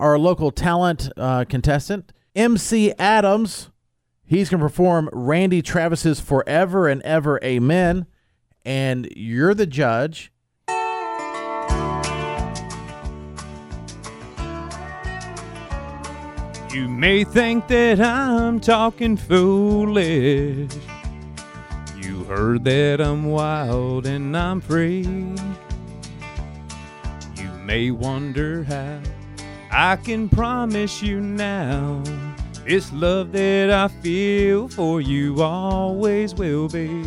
our local talent uh, contestant, MC Adams. He's going to perform Randy Travis's Forever and Ever Amen. And you're the judge. You may think that I'm talking foolish. You heard that I'm wild and I'm free. You may wonder how I can promise you now this love that I feel for you always will be.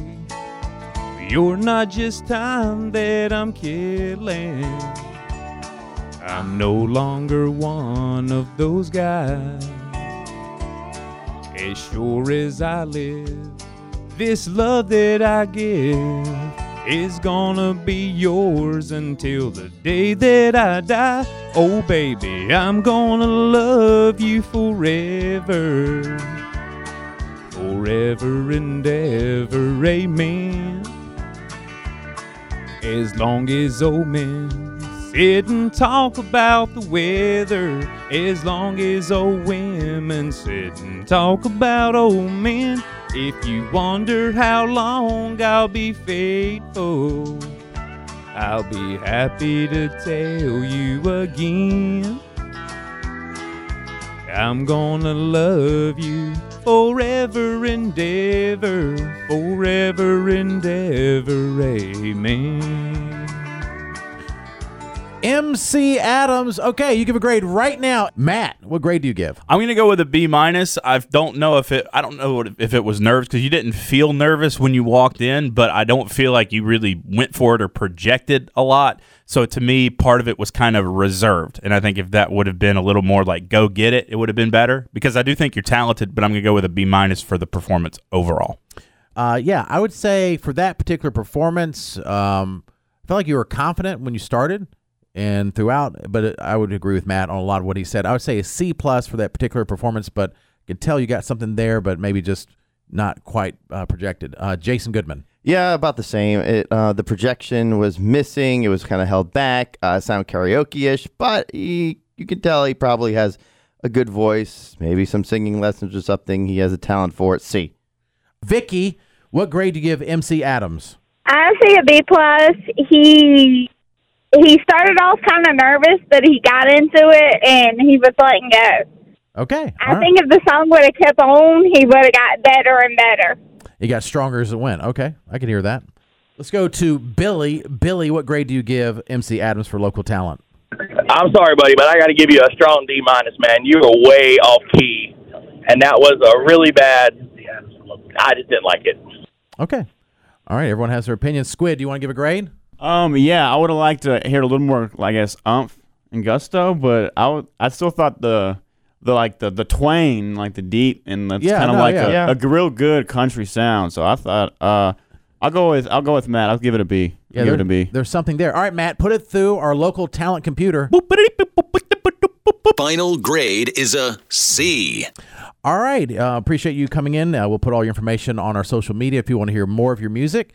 You're not just time that I'm killing. I'm no longer one of those guys. As sure as I live, this love that I give is gonna be yours until the day that I die. Oh, baby, I'm gonna love you forever. Forever and ever, amen. As long as oh, old men sit and talk about the weather, as long as old women sit and talk about old men. If you wonder how long I'll be faithful, I'll be happy to tell you again. I'm gonna love you forever and ever, MC Adams. Okay, you give a grade right now. Matt, what grade do you give? I'm gonna go with a B minus. I don't know if it. I don't know if it was nerves because you didn't feel nervous when you walked in, but I don't feel like you really went for it or projected a lot. So to me, part of it was kind of reserved, and I think if that would have been a little more like go get it, it would have been better. Because I do think you're talented, but I'm gonna go with a B minus for the performance overall. Uh, yeah, I would say for that particular performance, um, I felt like you were confident when you started and throughout. But I would agree with Matt on a lot of what he said. I would say a C plus for that particular performance, but I can tell you got something there, but maybe just not quite uh, projected. Uh, Jason Goodman. Yeah, about the same. It uh, the projection was missing. It was kind of held back. Uh, sound karaoke-ish, but he, you can tell he probably has a good voice. Maybe some singing lessons or something. He has a talent for it. C. Vicky, what grade do you give MC Adams? I say a B plus. He he started off kind of nervous, but he got into it and he was letting go. Okay. I all right. think if the song would have kept on, he would have got better and better. It got stronger as it went. Okay, I can hear that. Let's go to Billy. Billy, what grade do you give MC Adams for local talent? I'm sorry, buddy, but I got to give you a strong D minus, man. You were way off key, and that was a really bad. I just didn't like it. Okay. All right, everyone has their opinion. Squid, do you want to give a grade? Um, yeah, I would have liked to hear a little more, I guess, umph and gusto, but I would, I still thought the, the like the the twang, like the deep, and that's Yeah, kind of no, like yeah. a, Yeah. a real good country sound. So I thought, uh, I'll go with I'll go with Matt. I'll give it a B. I'll give there- it a B. There's something there. All right, Matt, put it through our local talent computer. Final grade is a C. All right. Uh, appreciate you coming in. Uh, we'll put all your information on our social media if you want to hear more of your music.